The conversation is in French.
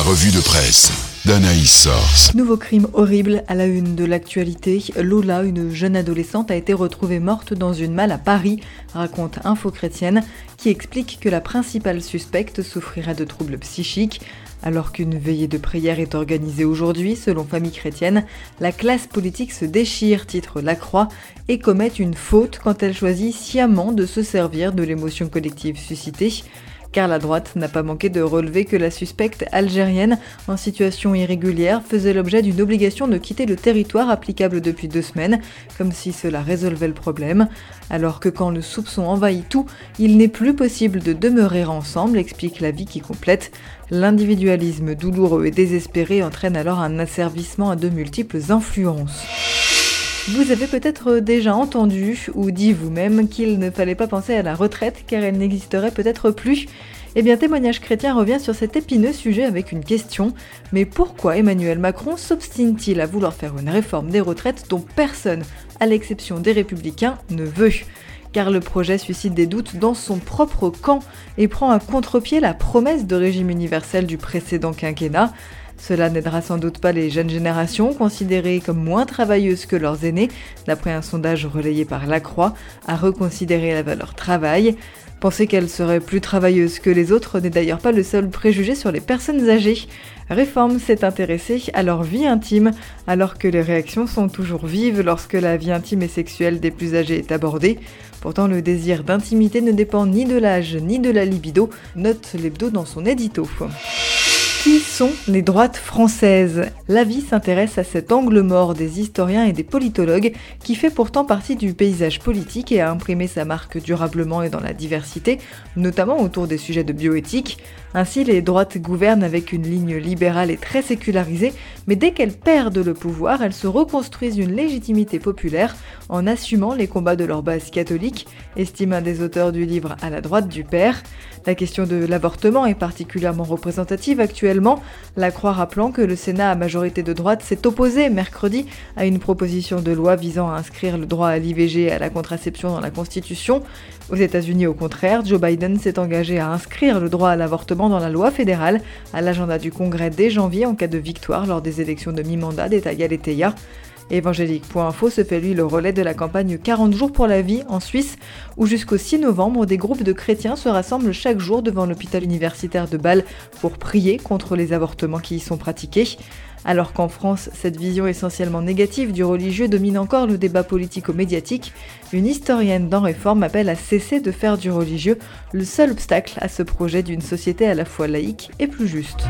La revue de presse d'Anaïs Source. Nouveau crime horrible à la une de l'actualité. Lola, une jeune adolescente, a été retrouvée morte dans une malle à Paris, raconte Info Chrétienne, qui explique que la principale suspecte souffrirait de troubles psychiques. Alors qu'une veillée de prière est organisée aujourd'hui, selon Famille Chrétienne, la classe politique se déchire, titre La Croix, et commet une faute quand elle choisit sciemment de se servir de l'émotion collective suscitée car la droite n'a pas manqué de relever que la suspecte algérienne en situation irrégulière faisait l'objet d'une obligation de quitter le territoire applicable depuis deux semaines, comme si cela résolvait le problème, alors que quand le soupçon envahit tout, il n'est plus possible de demeurer ensemble, explique la vie qui complète. L'individualisme douloureux et désespéré entraîne alors un asservissement à de multiples influences. Vous avez peut-être déjà entendu ou dit vous-même qu'il ne fallait pas penser à la retraite car elle n'existerait peut-être plus. Eh bien, Témoignage chrétien revient sur cet épineux sujet avec une question. Mais pourquoi Emmanuel Macron s'obstine-t-il à vouloir faire une réforme des retraites dont personne, à l'exception des républicains, ne veut? Car le projet suscite des doutes dans son propre camp et prend à contre-pied la promesse de régime universel du précédent quinquennat. Cela n'aidera sans doute pas les jeunes générations, considérées comme moins travailleuses que leurs aînés, d'après un sondage relayé par La Croix, à reconsidérer la valeur travail. Penser qu'elles seraient plus travailleuses que les autres n'est d'ailleurs pas le seul préjugé sur les personnes âgées. Réforme s'est intéressée à leur vie intime, alors que les réactions sont toujours vives lorsque la vie intime et sexuelle des plus âgés est abordée. Pourtant, le désir d'intimité ne dépend ni de l'âge ni de la libido, note l'hebdo dans son édito. Qui sont les droites françaises? La vie s'intéresse à cet angle mort des historiens et des politologues qui fait pourtant partie du paysage politique et a imprimé sa marque durablement et dans la diversité, notamment autour des sujets de bioéthique. Ainsi, les droites gouvernent avec une ligne libérale et très sécularisée, mais dès qu'elles perdent le pouvoir, elles se reconstruisent une légitimité populaire en assumant les combats de leur base catholique, estime un des auteurs du livre À la droite du père. La question de l'avortement est particulièrement représentative actuellement, la Croix rappelant que le Sénat à majorité de droite s'est opposé mercredi à une proposition de loi visant à inscrire le droit à l'IVG et à la contraception dans la Constitution. Aux États-Unis, au contraire, Joe Biden s'est engagé à inscrire le droit à l'avortement dans la loi fédérale à l'agenda du Congrès dès janvier en cas de victoire lors des élections de mi-mandat d'État Galeteia. Évangélique.info se fait lui le relais de la campagne 40 jours pour la vie en Suisse, où jusqu'au 6 novembre, des groupes de chrétiens se rassemblent chaque jour devant l'hôpital universitaire de Bâle pour prier contre les avortements qui y sont pratiqués. Alors qu'en France, cette vision essentiellement négative du religieux domine encore le débat politico-médiatique, une historienne d'en réforme appelle à cesser de faire du religieux le seul obstacle à ce projet d'une société à la fois laïque et plus juste.